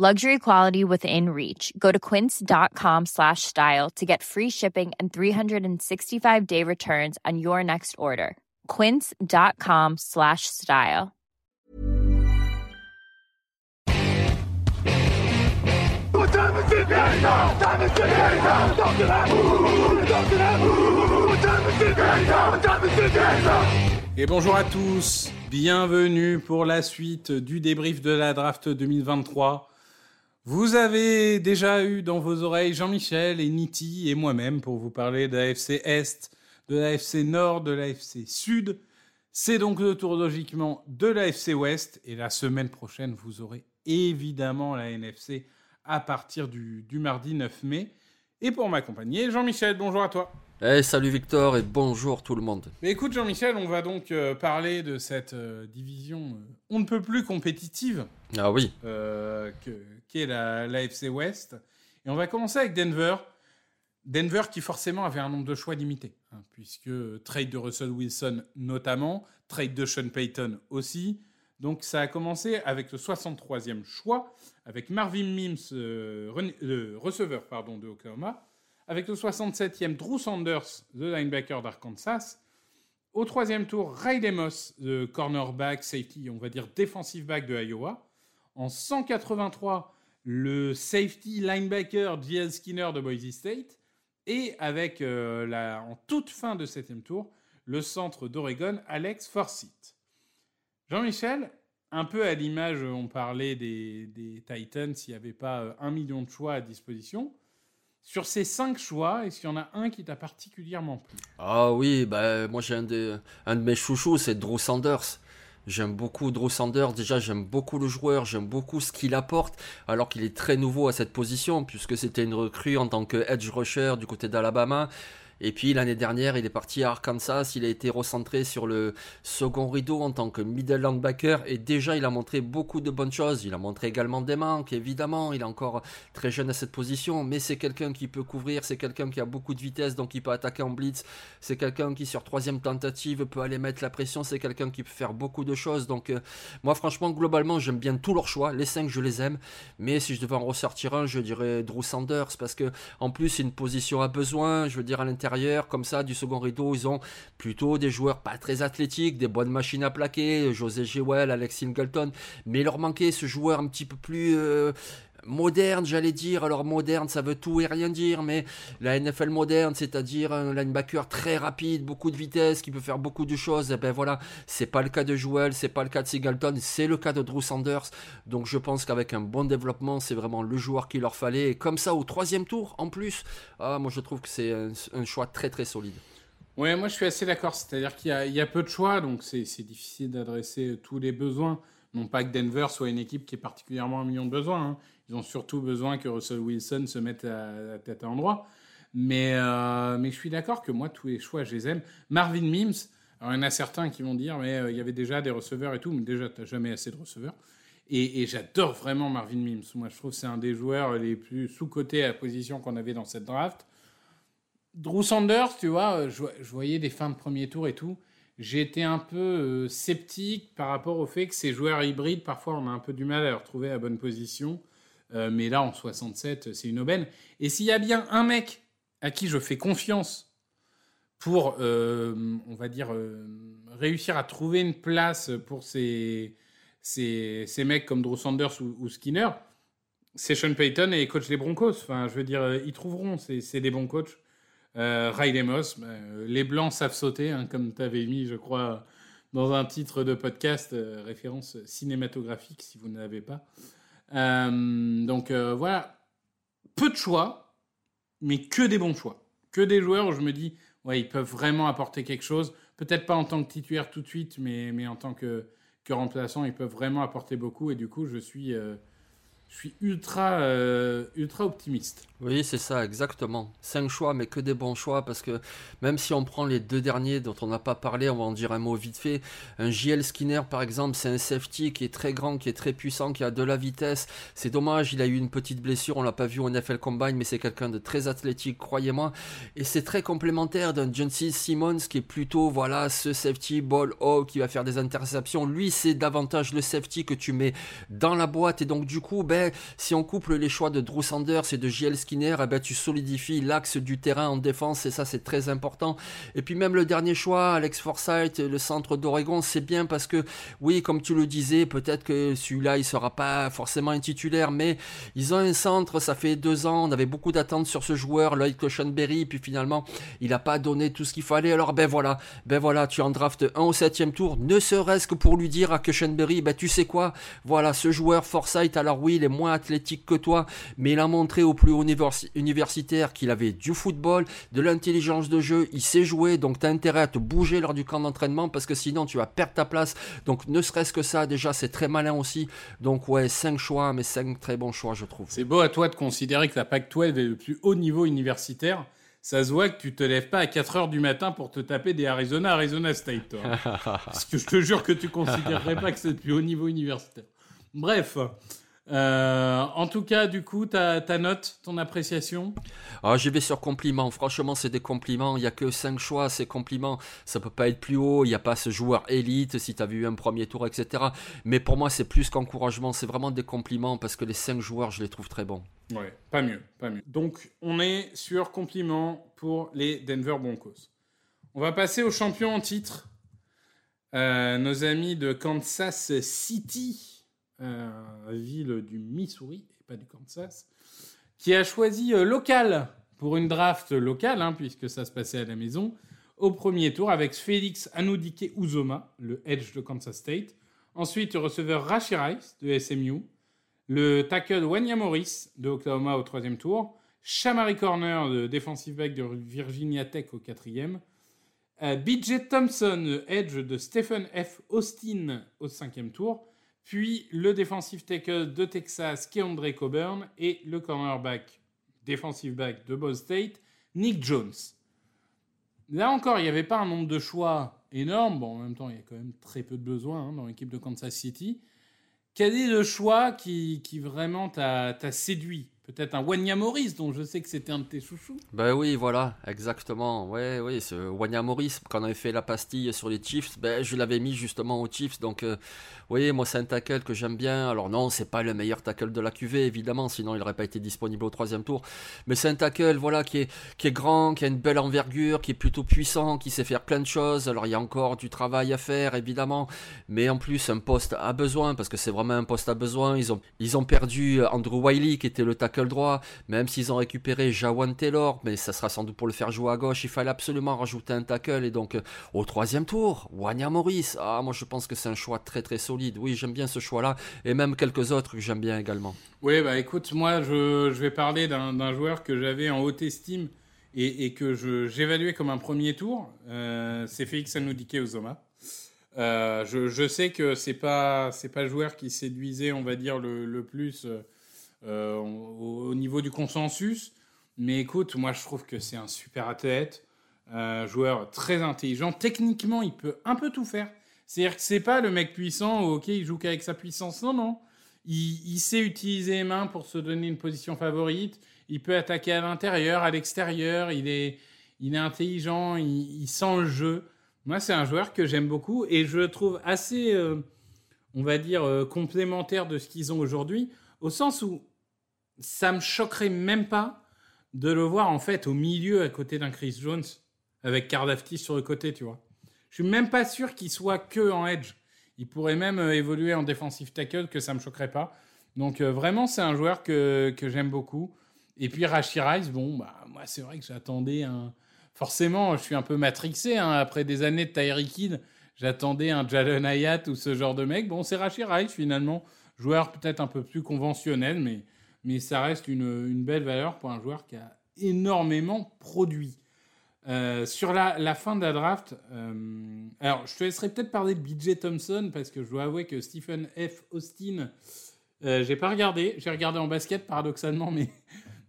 Luxury quality within reach. Go to quince.com slash style to get free shipping and 365 day returns on your next order. Quince.com slash style. Et bonjour à tous. Bienvenue pour la suite du débrief de la draft 2023. Vous avez déjà eu dans vos oreilles Jean-Michel et Niti et moi-même pour vous parler de l'AFC Est, de l'AFC Nord, de l'AFC Sud. C'est donc le tour logiquement de l'AFC Ouest et la semaine prochaine vous aurez évidemment la NFC à partir du, du mardi 9 mai. Et pour m'accompagner, Jean-Michel, bonjour à toi. Eh, salut Victor et bonjour tout le monde. Mais écoute Jean-Michel, on va donc euh, parler de cette euh, division euh, on ne peut plus compétitive Ah oui, euh, que- qui est la, l'AFC West. Et on va commencer avec Denver. Denver qui forcément avait un nombre de choix limité, hein, puisque trade de Russell Wilson notamment, trade de Sean Payton aussi. Donc ça a commencé avec le 63e choix, avec Marvin Mims, receveur pardon, de Oklahoma, avec le 67e Drew Sanders, le linebacker d'Arkansas, au troisième tour, Riley Moss, le cornerback, safety, on va dire defensive back de Iowa. En 183, le safety linebacker J.L. Skinner de Boise State. Et avec, euh, en toute fin de septième tour, le centre d'Oregon, Alex Forsyth. Jean-Michel, un peu à l'image, on parlait des, des Titans, s'il n'y avait pas euh, un million de choix à disposition. Sur ces cinq choix, est-ce qu'il y en a un qui t'a particulièrement plu? Ah oui, bah, moi j'ai un de, un de mes chouchous, c'est Drew Sanders. J'aime beaucoup Drew Sanders, déjà j'aime beaucoup le joueur, j'aime beaucoup ce qu'il apporte, alors qu'il est très nouveau à cette position, puisque c'était une recrue en tant que edge rusher du côté d'Alabama. Et puis l'année dernière, il est parti à Arkansas, il a été recentré sur le second rideau en tant que middle linebacker. Et déjà il a montré beaucoup de bonnes choses. Il a montré également des manques, évidemment, il est encore très jeune à cette position, mais c'est quelqu'un qui peut couvrir, c'est quelqu'un qui a beaucoup de vitesse, donc il peut attaquer en blitz, c'est quelqu'un qui sur troisième tentative peut aller mettre la pression, c'est quelqu'un qui peut faire beaucoup de choses. Donc euh, moi franchement, globalement, j'aime bien tous leurs choix, les cinq je les aime, mais si je devais en ressortir un, je dirais Drew Sanders, parce que en plus une position à besoin, je veux dire à l'intérieur, comme ça, du second rideau, ils ont plutôt des joueurs pas très athlétiques, des bonnes machines à plaquer, José Jewell, Alex Singleton, mais il leur manquait ce joueur un petit peu plus euh, moderne, j'allais dire. Alors moderne, ça veut tout et rien dire, mais la NFL moderne, c'est-à-dire un linebacker très rapide, beaucoup de vitesse, qui peut faire beaucoup de choses, et ben voilà, c'est pas le cas de Joel, c'est pas le cas de Singleton, c'est le cas de Drew Sanders. Donc je pense qu'avec un bon développement, c'est vraiment le joueur qu'il leur fallait. Et comme ça, au troisième tour, en plus, ah, moi je trouve que c'est un, choix très très solide. Ouais, moi je suis assez d'accord. C'est-à-dire qu'il y, y a peu de choix, donc c'est difficile d'adresser tous les besoins. Non pas que Denver soit une équipe qui ait particulièrement un million de besoins. hein. Ils ont surtout besoin que Russell Wilson se mette à tête à endroit. Mais, euh, mais je suis d'accord que moi, tous les choix, je les aime. Marvin Mims, alors il y en a certains qui vont dire, mais euh, il y avait déjà des receveurs et tout, mais déjà, tu n'as jamais assez de receveurs. Et, j'adore vraiment Marvin Mims. Moi, je trouve que c'est un des joueurs les plus sous-cotés à la position qu'on avait dans cette draft. Drew Sanders, tu vois, euh, je voyais des fins de premier tour et tout. J'étais un peu euh, sceptique par rapport au fait que ces joueurs hybrides, parfois, on a un peu du mal à les retrouver la bonne position. Euh, mais là, en 67, c'est une aubaine. Et s'il y a bien un mec à qui je fais confiance pour, euh, on va dire, euh, réussir à trouver une place pour ces, ces, ces mecs comme Drew Sanders ou, Skinner, c'est Sean Payton et les coachs des Broncos. Enfin, je veux dire, euh, ils trouveront, c'est des bons coachs. Euh, Moss, bah, euh, les Blancs savent sauter, hein, comme tu avais mis, je crois, dans un titre de podcast, euh, référence cinématographique si vous ne l'avez pas. Euh, donc voilà, peu de choix, mais que des bons choix. Que des joueurs où je me dis, ils peuvent vraiment apporter quelque chose. Peut-être pas en tant que titulaire tout de suite, mais, en tant que, que remplaçant, ils peuvent vraiment apporter beaucoup. Et du coup, je suis, je suis ultra, euh. Oui, c'est ça, exactement. Cinq choix, mais que des bons choix, parce que même si on prend les deux derniers dont on n'a pas parlé, on va en dire un mot vite fait. Un JL Skinner, par exemple, c'est un safety qui est très grand, qui est très puissant, qui a de la vitesse. C'est dommage, il a eu une petite blessure, on l'a pas vu au NFL Combine, mais c'est quelqu'un de très athlétique, croyez-moi. Et c'est très complémentaire d'un John C. Simmons qui est plutôt, voilà, ce safety ball haut qui va faire des interceptions. Lui, c'est davantage le safety que tu mets dans la boîte. Et donc, du coup, ben, si on couple les choix de Drew Sanders et de JL Skinner, eh ben, tu solidifies l'axe du terrain en défense et ça c'est très important. Et puis même le dernier choix, Alex Forsythe, le centre d'Oregon, c'est bien parce que oui, comme tu le disais, peut-être que celui-là il sera pas forcément un titulaire, mais ils ont un centre, ça fait deux ans, on avait beaucoup d'attentes sur ce joueur, Lloyd Cushenberry, puis finalement il n'a pas donné tout ce qu'il fallait. Alors ben voilà, ben voilà, tu en draftes un au septième tour, ne serait-ce que pour lui dire à Cushenberry, ben tu sais quoi, voilà ce joueur Forsythe, alors oui il est moins athlétique que toi, mais il a montré au plus haut niveau universitaire qu'il avait du football, de l'intelligence de jeu, il sait jouer, donc tu as intérêt à te bouger lors du camp d'entraînement parce que sinon tu vas perdre ta place. Donc ne serait-ce que ça, déjà c'est très malin aussi. Donc ouais, 5 choix, mais 5 très bons choix je trouve. C'est beau à toi de considérer que la PAC-12 est le plus haut niveau universitaire. Ça se voit que tu te lèves pas à 4 heures du matin pour te taper des Arizona, Arizona State, toi. Parce que je te jure que tu considérerais pas que c'est le plus haut niveau universitaire. Bref. Euh, en tout cas, du coup, ta, ta note, ton appréciation Ah, j'y vais sur compliments. Franchement, c'est des compliments. Il n'y a que 5 choix, c'est compliments. Ça peut pas être plus haut. Il n'y a pas ce joueur élite si tu as vu un premier tour, etc. Mais pour moi, c'est plus qu'encouragement. C'est vraiment des compliments parce que les 5 joueurs, je les trouve très bons. Ouais, pas mieux, pas mieux. Donc, on est sur compliments pour les Denver Broncos. On va passer aux champions en titre. Euh, nos amis de Kansas City ville du Missouri, et pas du Kansas, qui a choisi euh, local pour une draft locale, hein, puisque ça se passait à la maison, au premier tour avec Félix Anoudike Uzoma, le edge de Kansas State. Ensuite, le receveur Rashi Rice de SMU, le tackle Wanya Morris de Oklahoma au troisième tour, Shamari Corner, de defensive back de Virginia Tech au quatrième, euh, BJ Thompson, edge de Stephen F. Austin au cinquième tour, puis le defensive tackle de Texas, Keandre Coburn, et le cornerback, defensive back de Ball State, Nick Jones. Là encore, il n'y avait pas un nombre de choix énorme. Bon, en même temps, il y a quand même très peu de besoins hein, dans l'équipe de Kansas City. Quel est le choix qui, qui vraiment t'a séduit? Peut-être un Wanya Morris, dont je sais que c'était un de tes chouchous. Ben oui, voilà, exactement. Ouais, oui, ce Wanya Morris, quand on avait fait la pastille sur les Chiefs, ben, je l'avais mis justement aux Chiefs. Donc, euh, oui, moi, c'est un tackle que j'aime bien. Alors, non, c'est pas le meilleur tackle de la QV, évidemment, sinon il n'aurait pas été disponible au troisième tour. Mais c'est un tackle, voilà, qui est, qui est grand, qui a une belle envergure, qui est plutôt puissant, qui sait faire plein de choses. Alors, il y a encore du travail à faire, évidemment. Mais en plus, un poste à besoin, parce que c'est vraiment un poste à besoin. Ils ont, ils ont perdu Andrew Wiley, qui était le tackle droit, même s'ils ont récupéré Jawan Taylor, mais ça sera sans doute pour le faire jouer à gauche. Il fallait absolument rajouter un tackle. Et donc, euh, au troisième tour, Wanya Morris. Ah, moi, je pense que c'est un choix très, très solide. Oui, j'aime bien ce choix-là. Et même quelques autres que j'aime bien également. Oui, bah écoute, moi, je, vais parler d'un joueur que j'avais en haute estime et, que j'évaluais comme un premier tour. Euh, c'est Félix Anoudike Ozoma. Euh, je, sais que c'est pas c'est pas le joueur qui séduisait, on va dire le, plus au, au, niveau du consensus, mais écoute, moi je trouve que c'est un super athlète, euh, joueur très intelligent. Techniquement, il peut un peu tout faire. C'est-à-dire que c'est pas le mec puissant, ok, il joue qu'avec sa puissance. Non, non. Il, sait utiliser les mains pour se donner une position favorite. Il peut attaquer à l'intérieur, à l'extérieur. Il est, il est intelligent, il, sent le jeu. Moi, c'est un joueur que j'aime beaucoup et je trouve assez, euh, on va dire, euh, complémentaire de ce qu'ils ont aujourd'hui, au sens où ça me choquerait même pas de le voir en fait au milieu à côté d'un Chris Jones avec Cardafty sur le côté, tu vois. Je suis même pas sûr qu'il soit que en edge. Il pourrait même euh, évoluer en defensive tackle, que ça me choquerait pas. Donc euh, vraiment, c'est un joueur que, que j'aime beaucoup. Et puis Rashi Rice, bon, bah, moi, c'est vrai que j'attendais un. Forcément, je suis un peu matrixé. Hein, après des années de Tyreek j'attendais un Jalen Hayat ou ce genre de mec. Bon, c'est Rashi Rice, finalement. Joueur peut-être un peu plus conventionnel, mais, mais ça reste une, une, belle valeur pour un joueur qui a énormément produit. Euh, sur la, la, fin de la draft, euh, alors je te laisserai peut-être parler de BJ Thompson parce que je dois avouer que Stephen F. Austin, euh, j'ai pas regardé. J'ai regardé en basket paradoxalement, mais,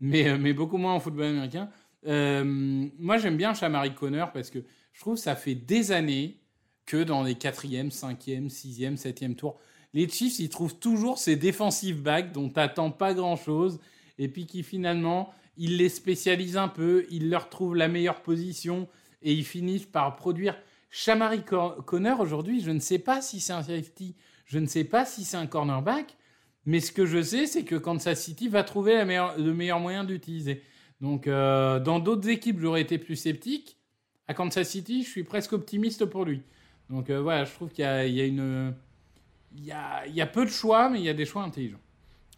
mais, euh, beaucoup moins en football américain. moi j'aime bien Shamari Conner parce que je trouve que ça fait des années que dans les 4e, 5e, 6e, 7e tours, les Chiefs ils trouvent toujours ces defensive backs dont t'attends pas grand chose et puis qui finalement il les spécialise un peu, il leur trouve la meilleure position et ils finissent par produire. Shamari Conner, aujourd'hui, je ne sais pas si c'est un safety, je ne sais pas si c'est un cornerback, mais ce que je sais, c'est que Kansas City va trouver le meilleur moyen d'utiliser. Donc, euh, dans d'autres équipes, j'aurais été plus sceptique. À Kansas City, je suis presque optimiste pour lui. Donc, euh, voilà, je trouve qu'il y a, une. Il y a, peu de choix, mais il y a des choix intelligents.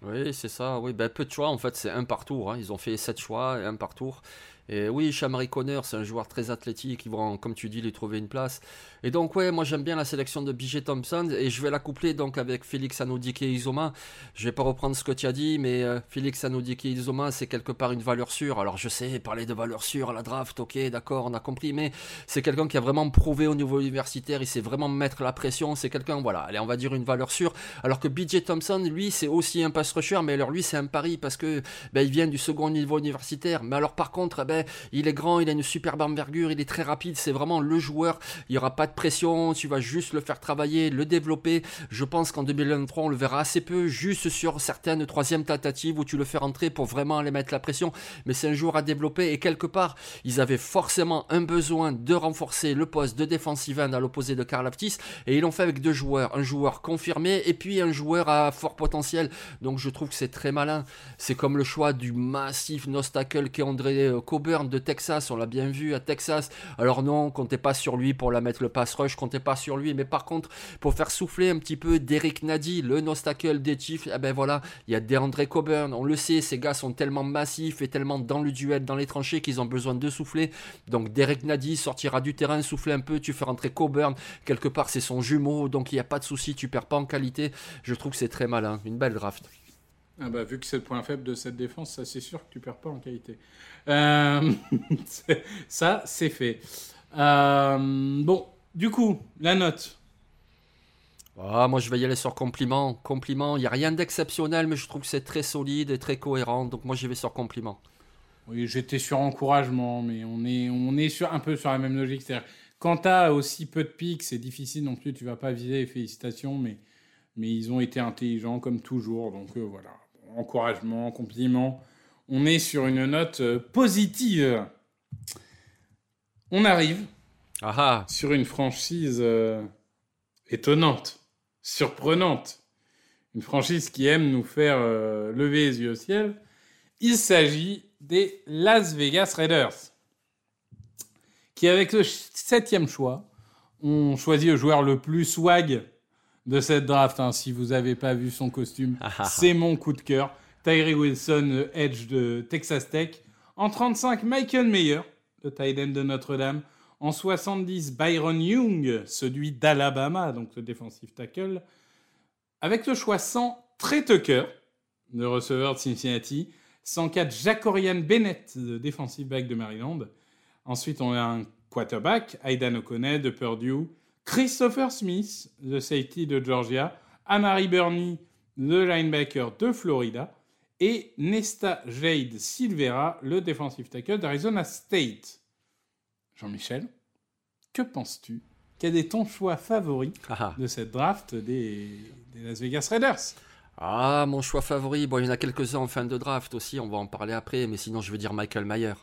Oui, c'est ça. Oui, ben, peu de choix. En fait, c'est un par tour. Hein. Ils ont fait 7 choix et un par tour. Et oui, Chamari Conner, c'est un joueur très athlétique. Ils vont, comme tu dis, lui trouver une place. Et donc, ouais, moi j'aime bien la sélection de BJ Thompson et je vais la coupler donc avec Félix Anodike Izoma. Je vais pas reprendre ce que tu as dit, mais euh, Félix Anodike Izoma, c'est quelque part une valeur sûre. Alors, je sais, parler de valeur sûre à la draft, ok, d'accord, on a compris, mais c'est quelqu'un qui a vraiment prouvé au niveau universitaire. Il sait vraiment mettre la pression. C'est quelqu'un, voilà, allez, on va dire une valeur sûre. Alors que BJ Thompson, lui, c'est aussi un pass rusher, mais alors lui, c'est un pari parce que ben, il vient du second niveau universitaire. Mais alors, par contre, ben, il est grand, il a une superbe envergure, il est très rapide. C'est vraiment le joueur. Il y aura pas pression, tu vas juste le faire travailler, le développer. Je pense qu'en 2023, on le verra assez peu, juste sur certaines troisième tentatives où tu le fais rentrer pour vraiment aller mettre la pression. Mais c'est un joueur à développer et quelque part, ils avaient forcément un besoin de renforcer le poste de defensive end à l'opposé de Karl Aptis et ils l'ont fait avec deux joueurs, un joueur confirmé et puis un joueur à fort potentiel. Donc je trouve que c'est très malin. C'est comme le choix du massif Nostacle qui est André euh, De Texas, on l'a bien vu à Texas. Alors non, comptez pas sur lui pour la mettre le pass rush, comptez pas sur lui, mais par contre, pour faire souffler un petit peu Derek Nady, le nostacle des Chiefs, eh ben voilà, il y a DeAndre Coburn, on le sait, ces gars sont tellement massifs et tellement dans le duel, dans les tranchées qu'ils ont besoin de souffler. Donc Derek Nady sortira du terrain, souffler un peu, tu fais rentrer Coburn, quelque part c'est son jumeau, donc il n'y a pas de souci, tu perds pas en qualité. Je trouve que c'est très malin, une belle draft. Ah bah, vu que c'est le point faible de cette défense, ça c'est sûr que tu perds pas en qualité. Euh, ça, c'est fait. Euh, bon, du coup, la note. Ah, moi, je vais y aller sur compliment. Compliment, il n'y a rien d'exceptionnel, mais je trouve que c'est très solide et très cohérent. Donc, moi, j'y vais sur compliment. Oui, j'étais sur encouragement, mais on est, on est sur, un peu sur la même logique. C'est-à-dire, quand tu as aussi peu de pics, c'est difficile non plus. Tu vas pas viser les félicitations, mais, mais ils ont été intelligents comme toujours. Donc, euh, voilà. Encouragement, compliment on est sur une note euh, positive. On arrive sur une franchise euh, étonnante, surprenante. Une franchise qui aime nous faire euh, lever les yeux au ciel. Il s'agit des Las Vegas Raiders, qui avec le septième choix ont choisi le joueur le plus swag de cette draft. Hein. Si vous n'avez pas vu son costume, c'est mon coup de cœur. Tyree Wilson, Edge de Texas Tech. En 35, Michael Mayer, le tight end de Notre-Dame. En 70, Byron Young, celui d'Alabama, donc le defensive tackle. Avec le choix 100, Trey Tucker, le receveur de Cincinnati. 104, Jacorian Bennett, le defensive back de Maryland. Ensuite, on a un quarterback, Aidan O'Connell de Purdue. Christopher Smith, le safety de Georgia. Amari Burney, le linebacker de Florida et Nesta Jade Silvera, le defensive tackle d'Arizona State. Jean-Michel, que penses-tu? Quel est ton choix favori ah ah. de cette draft des, Las Vegas Raiders? Ah, mon choix favori, bon, il y en a quelques-uns en fin de draft aussi, on va en parler après, mais sinon je veux dire Michael Mayer.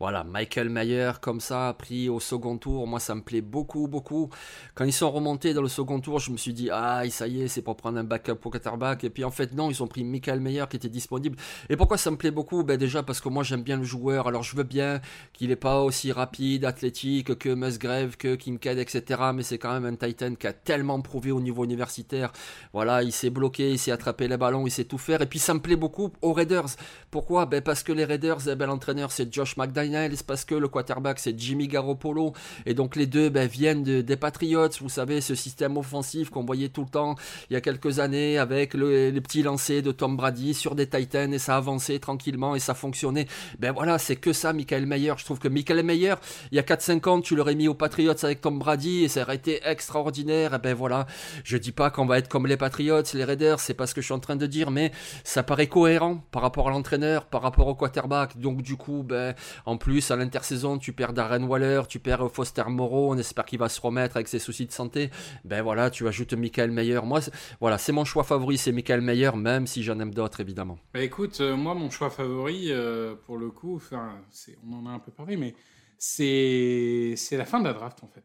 Voilà, Michael Mayer comme ça, pris au second tour, moi ça me plaît beaucoup, beaucoup. Quand ils sont remontés dans le second tour, je me suis dit, ah ça y est, c'est pour prendre un backup au quarterback. Et puis en fait non, ils ont pris Michael Mayer qui était disponible. Et pourquoi ça me plaît beaucoup? Ben Déjà parce que moi j'aime bien le joueur, alors je veux bien qu'il n'est pas aussi rapide, athlétique que Musgrave, que Kincaid, etc. Mais c'est quand même un Titan qui a tellement prouvé au niveau universitaire. Voilà, il s'est bloqué, il s'est attrapé les ballons, il sait tout faire. Et puis ça me plaît beaucoup aux Raiders. Pourquoi? Ben Parce que les Raiders, eh ben, l'entraîneur c'est Josh McDaniel c'est parce que le quarterback c'est Jimmy Garoppolo et donc les deux ben, viennent des Patriots, vous savez ce système offensif qu'on voyait tout le temps il y a quelques années avec le, les petits lancers de Tom Brady sur des Titans et ça avançait tranquillement et ça fonctionnait. Ben voilà, c'est que ça Michael Mayer. Je trouve que Michael Mayer, il y a 4-5 ans, tu l'aurais mis aux Patriots avec Tom Brady et ça aurait été extraordinaire. Et ben voilà, je dis pas qu'on va être comme les Patriots, les Raiders, c'est pas ce que je suis en train de dire, mais ça paraît cohérent par rapport à l'entraîneur, par rapport au quarterback. Donc du coup, ben en en plus, à l'intersaison, tu perds Darren Waller, tu perds Foster Moreau, on espère qu'il va se remettre avec ses soucis de santé. Ben voilà, tu ajoutes Michael Meyer. Moi, voilà, c'est mon choix favori, c'est Michael Meyer, même si j'en aime d'autres, évidemment. Bah écoute, euh, moi, mon choix favori, euh, pour le coup, on en a un peu parlé, mais c'est la fin de la draft, en fait.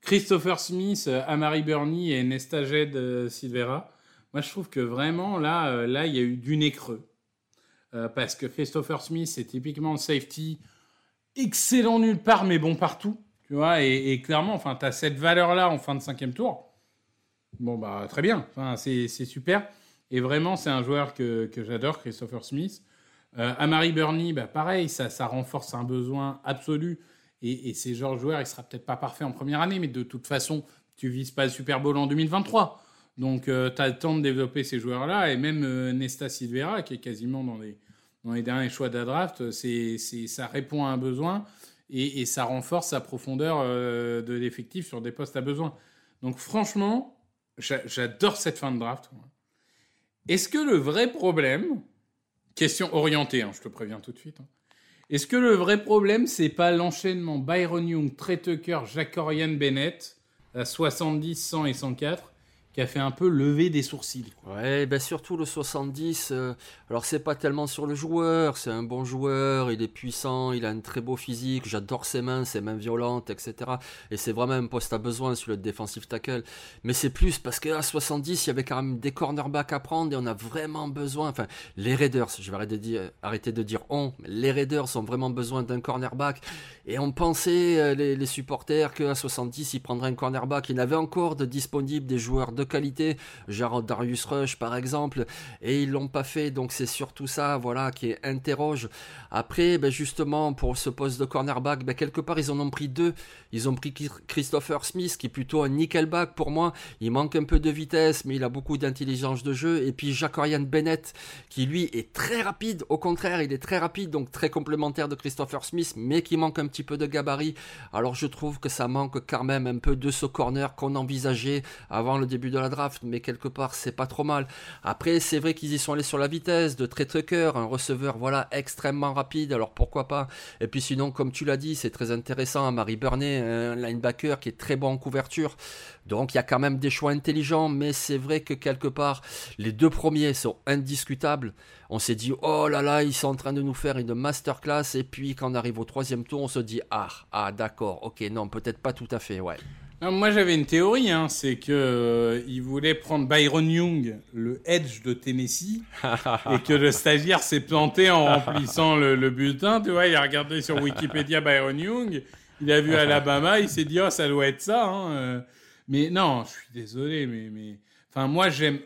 Christopher Smith, euh, Amari Burney et Nestajed Silvera. Moi, je trouve que vraiment, là, là, il y a eu du nez creux. Euh, parce que Christopher Smith, c'est typiquement le safety excellent nulle part, mais bon partout. Tu vois, et, clairement, enfin, tu as cette valeur-là en fin de cinquième tour. Bon, bah, très bien. Enfin, c'est super. Et vraiment, c'est un joueur que, j'adore, Christopher Smith. Euh, Amari Burney, bah, pareil, ça, renforce un besoin absolu. Et, et ces genres de il sera peut-être pas parfait en première année, mais de toute façon, tu vises pas le Super Bowl en 2023. Donc, euh, tu as le temps de développer ces joueurs-là. Et même euh, Nesta Silvera, qui est quasiment dans les, dans les derniers choix de la draft, c'est, ça répond à un besoin et, ça renforce sa profondeur euh, de l'effectif sur des postes à besoin. Donc, franchement, j'adore cette fin de draft. Est-ce que le vrai problème, question orientée, hein, je te préviens tout de suite, hein, est-ce que le vrai problème, c'est pas l'enchaînement Byron Young, Trey Tucker, Jacorian Bennett à 70, 100 et 104 qui a fait un peu lever des sourcils. Ouais, ben surtout le 70. Euh, alors c'est pas tellement sur le joueur, c'est un bon joueur, il est puissant, il a un très beau physique, j'adore ses mains, ses mains violentes, etc. Et c'est vraiment un poste à besoin sur le defensive tackle. Mais c'est plus parce qu'à 70, il y avait quand même des cornerbacks à prendre et on a vraiment besoin. Enfin, les Raiders, je vais arrêter de dire, arrêter de dire on, les Raiders ont vraiment besoin d'un cornerback. Et on pensait, euh, les, les supporters, qu'à 70, ils prendraient un cornerback. Il y avait encore de disponibles des joueurs de qualité, genre Darius Rush par exemple, et ils l'ont pas fait, donc c'est surtout ça, voilà, qui interroge. Après, ben justement, pour ce poste de cornerback, ben quelque part ils en ont pris deux. Ils ont pris Christopher Smith, qui est plutôt un nickelback pour moi. Il manque un peu de vitesse, mais il a beaucoup d'intelligence de jeu. Et puis Jacorian Bennett, qui lui est très rapide. Au contraire, il est très rapide, donc très complémentaire de Christopher Smith, mais qui manque un petit peu de gabarit. Alors je trouve que ça manque quand même un peu de ce corner qu'on envisageait avant le début de la draft, mais quelque part c'est pas trop mal. Après, c'est vrai qu'ils y sont allés sur la vitesse de Trey Tucker, un receveur voilà extrêmement rapide, alors pourquoi pas? Et puis sinon, comme tu l'as dit, c'est très intéressant. Marie Burney, un linebacker qui est très bon en couverture. Donc il y a quand même des choix intelligents, mais c'est vrai que quelque part, les deux premiers sont indiscutables. On s'est dit, oh là là, ils sont en train de nous faire une masterclass. Et puis quand on arrive au troisième tour, on se dit, ah, ah d'accord, ok, non, peut-être pas tout à fait, ouais moi j'avais une théorie, hein, c'est que euh, il voulait prendre Byron Young, le Edge de Tennessee, et que le stagiaire s'est planté en remplissant le, bulletin. Tu vois, il a regardé sur Wikipédia Byron Young, il a vu Alabama, il s'est dit oh ça doit être ça. Hein, euh. Mais non, je suis désolé, mais enfin moi j'aime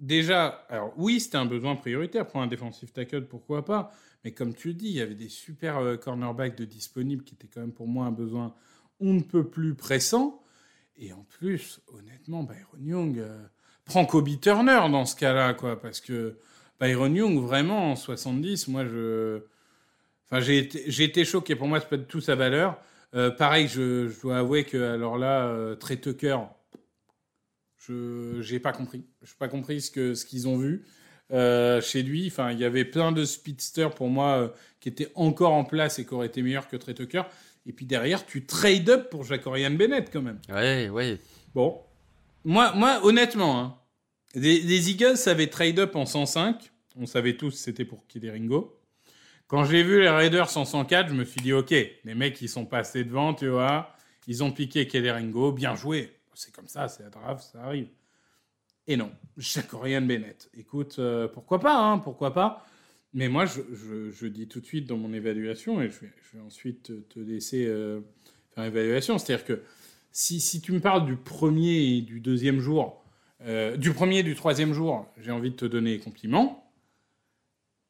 déjà. Alors oui, c'était un besoin prioritaire pour un défensif tackle, pourquoi pas. Mais comme tu le dis, il y avait des super euh, cornerbacks de disponibles qui étaient quand même pour moi un besoin on ne peut plus pressant. Et en plus, honnêtement, Byron Young euh, prend Kobe Turner dans ce cas-là, quoi, parce que Byron Young, vraiment, en 70, moi, je. Enfin, j'ai été, choqué. Pour moi, c'est pas tout sa valeur. Euh, pareil, je, dois avouer que, alors là, euh, Trey Tucker, je n'ai pas compris. Je n'ai pas compris ce ce qu'ils ont vu chez lui. Enfin, il y avait plein de speedsters pour moi qui étaient encore en place et qui auraient été meilleurs que Trey Tucker. Et puis derrière, tu trade up pour Jacorian Bennett quand même. Oui, oui. Bon. Moi, moi honnêtement, hein, les, Eagles savaient trade up en 105. On savait tous c'était pour Ringo. Quand j'ai vu les Raiders en 104, je me suis dit, ok, les mecs, ils sont passés devant, tu vois. Ils ont piqué Kelleringo, bien joué. C'est comme ça, c'est la draft, ça arrive. Et non, Jacorian Bennett. Écoute, euh, pourquoi pas, hein, pourquoi pas. Mais moi, je, dis tout de suite dans mon évaluation, et je vais, ensuite te, laisser euh, faire l'évaluation. C'est-à-dire que si, tu me parles du premier et du deuxième jour, euh, du premier du troisième jour, j'ai envie de te donner les compliments.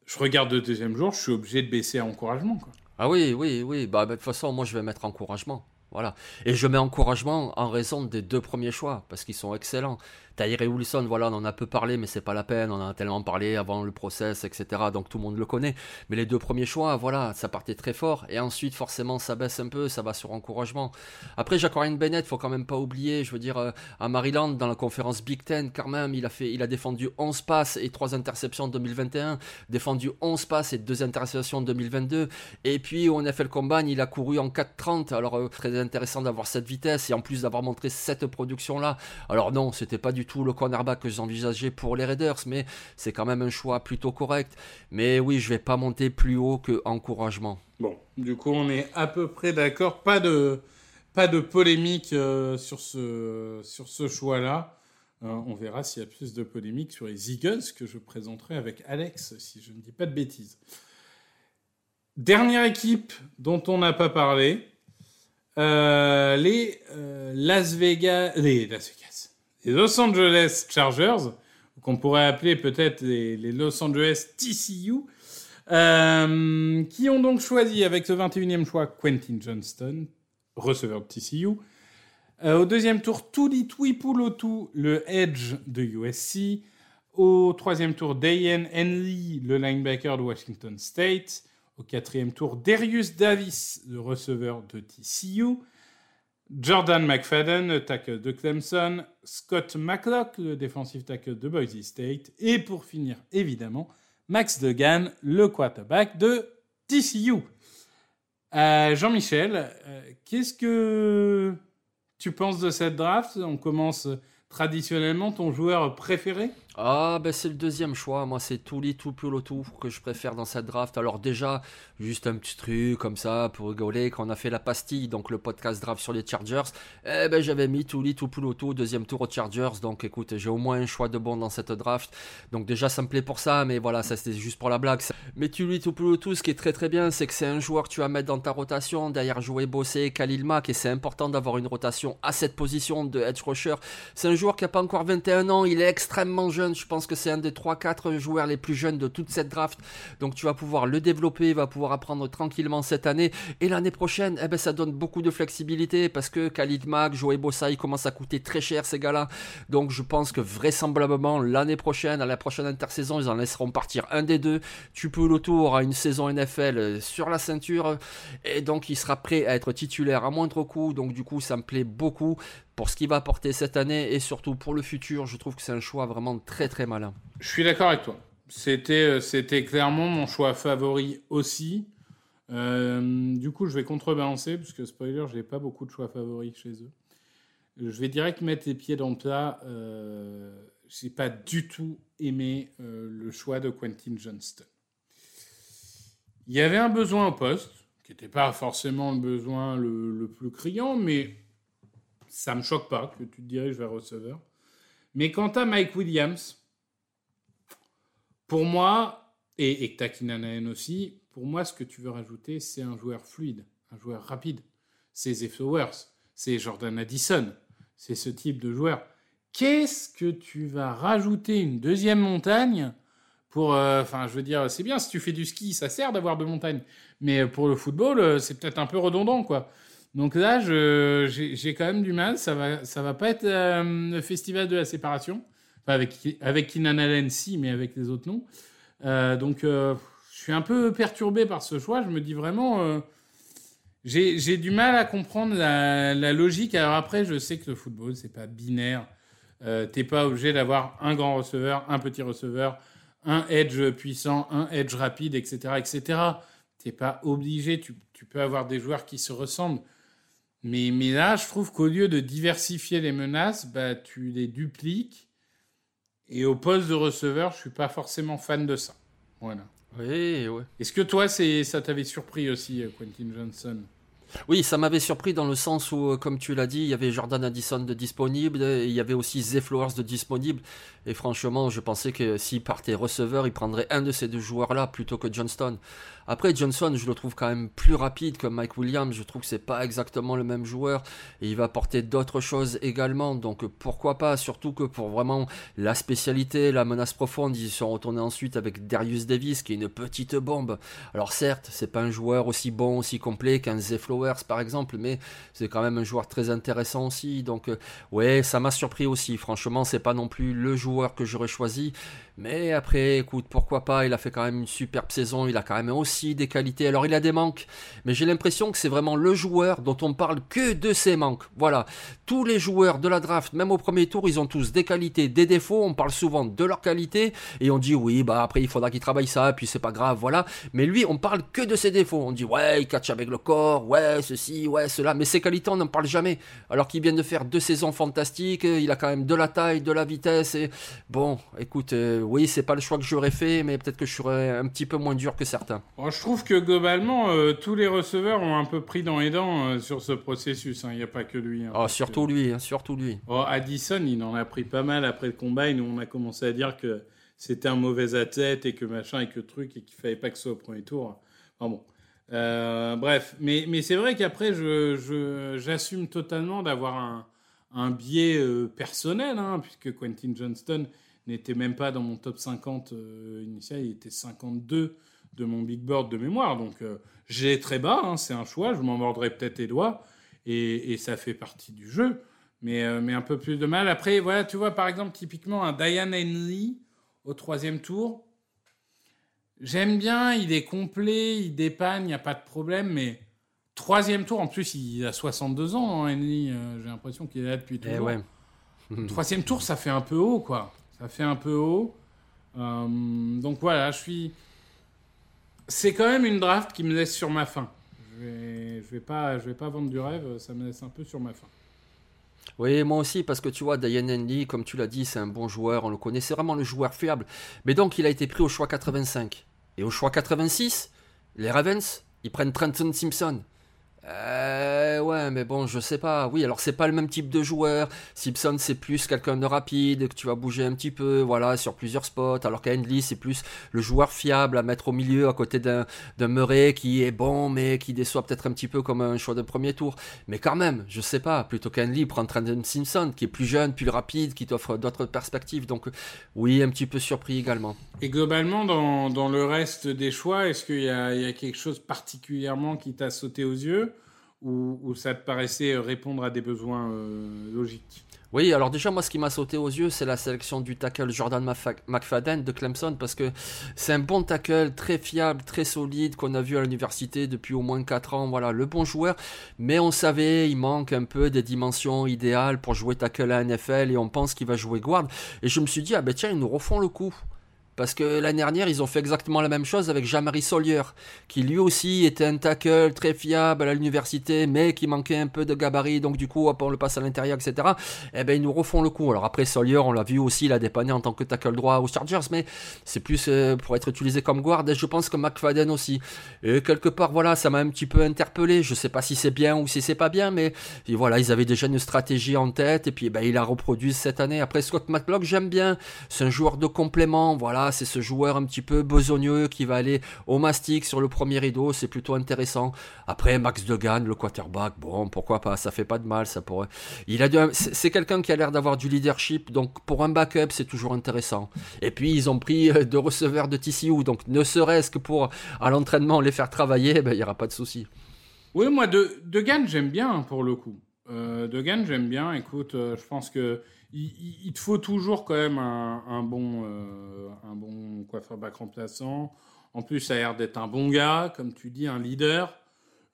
Je regarde le deuxième jour, je suis obligé de baisser à encouragement. Ah oui, oui, oui. Bah, de toute façon, moi, je vais mettre encouragement. Voilà. Et je mets encouragement en raison des deux premiers choix, parce qu'ils sont excellents. Tyree Wilson, voilà, on en a peu parlé, mais c'est pas la peine, on en a tellement parlé avant le process, etc. Donc tout le monde le connaît. Mais les deux premiers choix, voilà, ça partait très fort. Et ensuite, forcément, ça baisse un peu, ça va sur encouragement. Après, Jacqueline Bennett, faut quand même pas oublier, je veux dire, euh, à Maryland, dans la conférence Big Ten, quand même, il a, fait, il a défendu 11 passes et 3 interceptions en 2021, défendu 11 passes et 2 interceptions en 2022. Et puis, au NFL Combine, il a couru en 4-30. Alors, euh, très intéressant d'avoir cette vitesse et en plus d'avoir montré cette production-là. Alors, non, c'était pas du tout le cornerback que j'envisageais pour les Raiders, mais c'est quand même un choix plutôt correct. Mais oui, je vais pas monter plus haut que encouragement. Bon, du coup, on est à peu près d'accord. Pas de, pas de polémique euh, sur ce, sur ce choix-là. Euh, on verra s'il y a plus de polémique sur les Eagles que je présenterai avec Alex, si je ne dis pas de bêtises. Dernière équipe dont on n'a pas parlé, euh, les Las Vegas, les Las Vegas, les Los Angeles Chargers, qu'on pourrait appeler peut-être les, Los Angeles TCU, euh, qui ont donc choisi avec le 21e choix Quentin Johnston, receveur de TCU. Euh, au deuxième tour, Tuli Tuipulotu, le edge de USC. Au troisième tour, Dayan Henley, le linebacker de Washington State. Au quatrième tour, Darius Davis, le receveur de TCU. Jordan McFadden, le tackle de Clemson. Scott McLock, le defensive tackle de Boise State. Et pour finir, évidemment, Max Degan, le quarterback de TCU. Euh, Jean-Michel, euh, qu'est-ce que tu penses de cette draft? On commence traditionnellement ton joueur préféré? Ah, ben c'est le deuxième choix. Moi, c'est Touli Tupulotu que je préfère dans cette draft. Alors, déjà, juste un petit truc comme ça pour rigoler. Quand on a fait la pastille, donc le podcast draft sur les Chargers, eh ben, j'avais mis Touli Tupulotu, deuxième tour aux Chargers. Donc, écoute, j'ai au moins un choix de bon dans cette draft. Donc, déjà, ça me plaît pour ça, mais voilà, ça c'était juste pour la blague. Mais Touli Tupulotu, ce qui est très très bien, c'est que c'est un joueur que tu vas mettre dans ta rotation. Derrière, jouer Bossé, Khalil Mack, et c'est important d'avoir une rotation à cette position de edge rusher. C'est un joueur qui n'a pas encore 21 ans, il est extrêmement jeune je pense que c'est un des 3-4 joueurs les plus jeunes de toute cette draft. Donc tu vas pouvoir le développer, va pouvoir apprendre tranquillement cette année. Et l'année prochaine, eh ben, ça donne beaucoup de flexibilité parce que Khalid Mack, Joey Bossa, ils commencent à coûter très cher ces gars-là. Donc je pense que vraisemblablement l'année prochaine, à la prochaine intersaison, ils en laisseront partir un des deux. Tu peux le tour à une saison NFL sur la ceinture et donc il sera prêt à être titulaire à moindre coût. Donc du coup, ça me plaît beaucoup pour ce qu'il va apporter cette année et surtout pour le futur. Je trouve que c'est un choix vraiment très très malin. Je suis d'accord avec toi. C'était, c'était clairement mon choix favori aussi. Euh, du coup, je vais contrebalancer, puisque spoiler, je n'ai pas beaucoup de choix favoris chez eux. Je vais direct mettre les pieds dans le plat. Euh, je n'ai pas du tout aimé euh, le choix de Quentin Johnston. Il y avait un besoin au poste, qui n'était pas forcément le besoin le, le plus criant, mais ça me choque pas que tu te diriges vers receveur. Mais quant à Mike Williams, pour moi, et, et Keenan aussi, pour moi, ce que tu veux rajouter, c'est un joueur fluide, un joueur rapide. C'est Zay Flowers, c'est Jordan Addison, c'est ce type de joueur. Qu'est-ce que tu vas rajouter une deuxième montagne pour, euh, enfin, je veux dire, c'est bien si tu fais du ski, ça sert d'avoir deux montagnes, mais pour le football, euh, c'est peut-être un peu redondant, quoi. Donc là, j'ai quand même du mal. Ça va, ça va pas être euh, le festival de la séparation. Avec, avec Keenan Allen, si, mais avec les autres, non. Euh, donc, euh, je suis un peu perturbé par ce choix. Je me dis vraiment. J'ai du mal à comprendre la, logique. Alors après, je sais que le football, c'est pas binaire. T'es pas obligé d'avoir un grand receveur, un petit receveur, un edge puissant, un edge rapide, etc., etc. T'es pas obligé. Tu peux avoir des joueurs qui se ressemblent. Mais, mais là, je trouve qu'au lieu de diversifier les menaces, bah, tu les dupliques. Et au poste de receveur, je suis pas forcément fan de ça. Voilà. Oui, oui. Est-ce que toi, c'est ça t'avait surpris aussi, Quentin Johnson? Oui, ça m'avait surpris dans le sens où, comme tu l'as dit, il y avait Jordan Addison de disponible, et il y avait aussi Zay Flowers de disponible. Et franchement, je pensais que s'il partait receveur, il prendrait un de ces deux joueurs-là plutôt que Johnston. Après, Johnson, je le trouve quand même plus rapide que Mike Williams. Je trouve que c'est pas exactement le même joueur et il va apporter d'autres choses également. Donc pourquoi pas? Surtout que pour vraiment la spécialité, la menace profonde, ils sont retournés ensuite avec Darius Davis qui est une petite bombe. Alors certes, c'est pas un joueur aussi bon, aussi complet qu'un Zay Flowers par exemple, mais c'est quand même un joueur très intéressant aussi. Donc euh, ouais, ça m'a surpris aussi. Franchement, c'est pas non plus le joueur que j'aurais choisi. Mais après, écoute, pourquoi pas, il a fait quand même une superbe saison, il a quand même aussi des qualités. Alors il a des manques, mais j'ai l'impression que c'est vraiment le joueur dont on parle que de ses manques. Voilà, tous les joueurs de la draft, même au premier tour, ils ont tous des qualités, des défauts, on parle souvent de leurs qualités, et on dit oui, bah après il faudra qu'il travaille ça, puis c'est pas grave, voilà. Mais lui, on parle que de ses défauts. On dit ouais, il catch avec le corps, ouais, ceci, ouais, cela, mais ses qualités, on n'en parle jamais. Alors qu'il vient de faire deux saisons fantastiques, il a quand même de la taille, de la vitesse, et bon, écoute, euh, oui, c'est pas le choix que j'aurais fait, mais peut-être que je serais un petit peu moins dur que certains. je trouve que globalement, euh, tous les receveurs ont un peu pris dans les dents euh, sur ce processus. Hein. Il n'y a pas que lui. Hein, oh, surtout lui, hein, surtout lui. Oh, Addison, il en a pris pas mal après le combat. Nous, on a commencé à dire que c'était un mauvais athlète et que machin et que truc et qu'il fallait pas que ce soit au premier tour. bon. Euh, bref, mais, mais c'est vrai qu'après, j'assume je, totalement d'avoir un, un biais personnel, puisque Quentin Johnston n'était même pas dans mon top 50 euh, initial, il était 52 de mon big board de mémoire. Donc euh, j'ai très bas, hein, c'est un choix, je m'en mordrai peut-être les doigts, et, ça fait partie du jeu, mais, euh, mais un peu plus de mal. Après, voilà, tu vois, par exemple, typiquement un Diane Henley au troisième tour. J'aime bien, il est complet, il dépanne, il n'y a pas de problème, mais troisième tour, en plus, il a 62 ans, hein, Henley, j'ai l'impression qu'il est là depuis eh toujours. Troisième tour, ça fait un peu haut, quoi. Ça fait un peu haut. Euh, donc voilà, je suis. C'est quand même une draft qui me laisse sur ma faim. Je vais, vais pas, je vais pas vendre du rêve. Ça me laisse un peu sur ma faim. Oui, moi aussi, parce que tu vois, Diane Andy, comme tu l'as dit, c'est un bon joueur, on le connaît, c'est vraiment le joueur fiable. Mais donc, il a été pris au choix 85. Et au choix 86, les Ravens, ils prennent Trenton Simpson. Euh, ouais, mais bon, je sais pas. Oui, alors c'est pas le même type de joueur. Simpson, c'est plus quelqu'un de rapide, que tu vas bouger un petit peu, voilà, sur plusieurs spots. Alors qu'Hendley, c'est plus le joueur fiable à mettre au milieu à côté d'un Murray qui est bon, mais qui déçoit peut-être un petit peu comme un choix de premier tour. Mais quand même, je sais pas. Plutôt qu'Hendley, prendre Trendon Simpson, qui est plus jeune, plus rapide, qui t'offre d'autres perspectives. Donc, oui, un petit peu surpris également. Et globalement, dans, le reste des choix, est-ce qu'il y a quelque chose particulièrement qui t'a sauté aux yeux? Ou, ça te paraissait répondre à des besoins euh, logiques oui, alors déjà, moi, ce qui m'a sauté aux yeux, c'est la sélection du tackle Jordan McFadden de Clemson, parce que c'est un bon tackle, très fiable, très solide, qu'on a vu à l'université depuis au moins 4 ans. Voilà, le bon joueur. Mais on savait, il manque un peu des dimensions idéales pour jouer tackle à NFL, et on pense qu'il va jouer guard. Et je me suis dit, ah ben tiens, ils nous refont le coup. Parce que l'année dernière, ils ont fait exactement la même chose avec Jean-Marie Solier, qui lui aussi était un tackle très fiable à l'université, mais qui manquait un peu de gabarit, donc du coup, on le passe à l'intérieur, etc. Eh ben, ils nous refont le coup. Alors après, Solier, on l'a vu aussi, il a dépanné en tant que tackle droit aux Chargers, mais c'est plus euh, pour être utilisé comme guard, et je pense que McFadden aussi. Et quelque part, voilà, ça m'a un petit peu interpellé. Je sais pas si c'est bien ou si c'est pas bien, mais voilà, ils avaient déjà une stratégie en tête, et puis ben, il a reproduit cette année. Après, Scott McLeod, j'aime bien. C'est un joueur de complément, voilà c'est ce joueur un petit peu besogneux qui va aller au mastic sur le premier rideau, c'est plutôt intéressant. Après, Max Degan, le quarterback, bon, pourquoi pas, ça fait pas de mal, ça pourrait. Il a c'est quelqu'un qui a l'air d'avoir du leadership, donc pour un backup, c'est toujours intéressant. Et puis, ils ont pris euh, de receveurs de TCU, donc ne serait-ce que pour à l'entraînement les faire travailler, ben, il n'y aura pas de souci. Oui, moi, de, Degan, j'aime bien pour le coup. Euh, Degan, j'aime bien. Écoute, euh, je pense que il, te faut toujours quand même un, bon, euh, coiffeur bac remplaçant. En plus, ça a l'air d'être un bon gars, comme tu dis, un leader.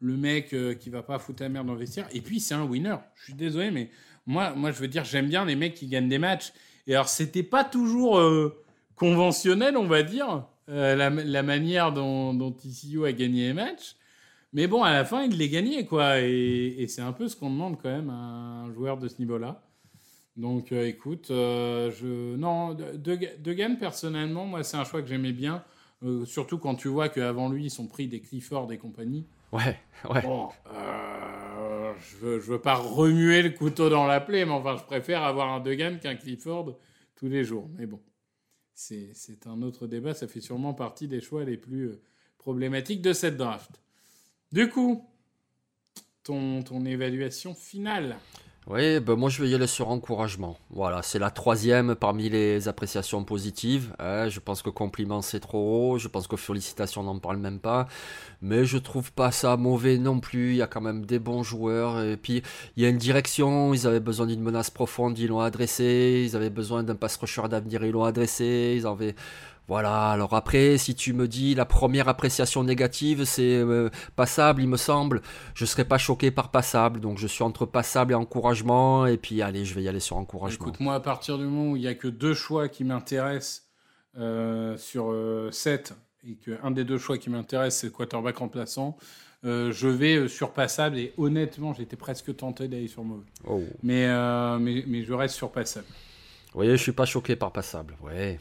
Le mec euh, qui va pas foutre la merde dans le vestiaire. Et puis, c'est un winner. Je suis désolé, mais moi, moi je veux dire, j'aime bien les mecs qui gagnent des matchs. Et alors, c'était pas toujours euh, conventionnel, on va dire, la, manière dont, dont TCU a gagné les matchs. Mais bon, à la fin, il les gagnait, quoi. Et, et c'est un peu ce qu'on demande quand même à un joueur de ce niveau-là. Donc, euh, écoute, euh, je... non, de, personnellement, moi, c'est un choix que j'aimais bien. Euh, surtout quand tu vois qu'avant lui, ils sont pris des Clifford et compagnie. Ouais, ouais. Bon, je, veux, je veux pas remuer le couteau dans la plaie, mais enfin, je préfère avoir un Degan qu'un Clifford tous les jours. Mais bon, c'est un autre débat. Ça fait sûrement partie des choix les plus problématiques de cette draft. Du coup, ton, ton évaluation finale. Oui, ben moi je vais y aller sur encouragement. Voilà, c'est la troisième parmi les appréciations positives. hein. je pense que compliment c'est trop haut, je pense que félicitations on n'en parle même pas. Mais je trouve pas ça mauvais non plus, il y a quand même des bons joueurs. Et puis il y a une direction, ils avaient besoin d'une menace profonde, ils l'ont adressé. Ils avaient besoin d'un pass rusher d'avenir, ils l'ont adressé. Ils avaient... Voilà, alors après, si tu me dis la première appréciation négative, c'est euh, passable, il me semble, je serais pas choqué par passable, donc je suis entre passable et encouragement, et puis allez, je vais y aller sur encouragement. Écoute, moi, à partir du moment où il y a que deux choix qui m'intéressent euh, sur 7, et qu'un des deux choix qui m'intéresse, c'est le quarterback remplaçant, euh, je vais euh, sur passable, et honnêtement, j'étais presque tenté d'aller sur mauvais. Oh. Mais, euh, mais, mais je reste sur passable. Vous voyez, je suis pas choqué par passable, ouais.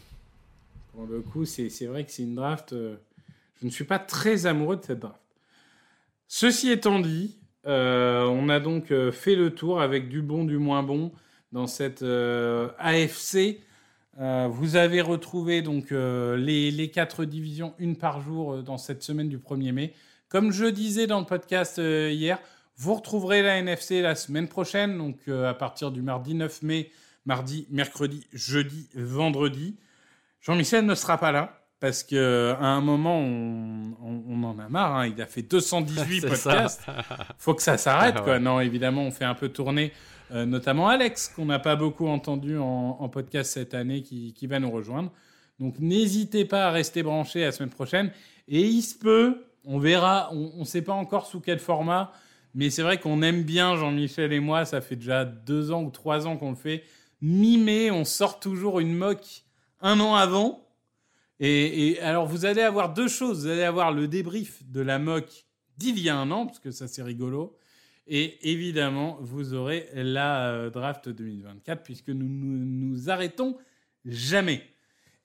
Pour le coup, c'est vrai que c'est une draft. euh, je ne suis pas très amoureux de cette draft. Ceci étant dit, euh, on a donc euh, fait le tour avec du bon, du moins bon dans cette AFC. Vous avez retrouvé donc les, les quatre divisions, une par jour, dans cette semaine du 1er mai. Comme je disais dans le podcast hier, vous retrouverez la NFC la semaine prochaine, donc à partir du mardi 9 mai, mardi, mercredi, jeudi, vendredi. Jean-Michel ne sera pas là parce que à un moment on, on- on en a marre. hein. Il a fait 218 C'est ça. podcasts. Faut que ça s'arrête Ah quoi. Non, évidemment, on fait un peu tourner, euh, notamment Alex qu'on n'a pas beaucoup entendu en, en podcast cette année, qui, qui va nous rejoindre. Donc n'hésitez pas à rester branché la semaine prochaine. Et il se peut, on verra. On ne sait pas encore sous quel format. Mais c'est vrai qu'on aime bien Jean-Michel et moi. Ça fait déjà deux ans ou trois ans qu'on le fait. Mi-mai, on sort toujours une mock un an avant. Et, et alors, vous allez avoir deux choses. Vous allez avoir le débrief de la mock d'il y a un an, parce que ça, c'est rigolo. Et évidemment, vous aurez la euh, draft 2024, puisque nous nous, nous arrêtons jamais.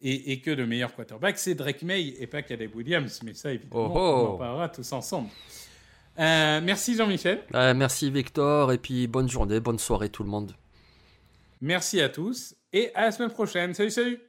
Et, et que le meilleur quarterback, c'est Drake May et pas Caleb Williams. Mais ça, évidemment, Oh oh. on en parlera tous ensemble. Euh, merci Jean-Michel. Euh, merci Victor, et puis bonne journée, bonne soirée tout le monde. Merci à tous. Et à la semaine prochaine. Salut, salut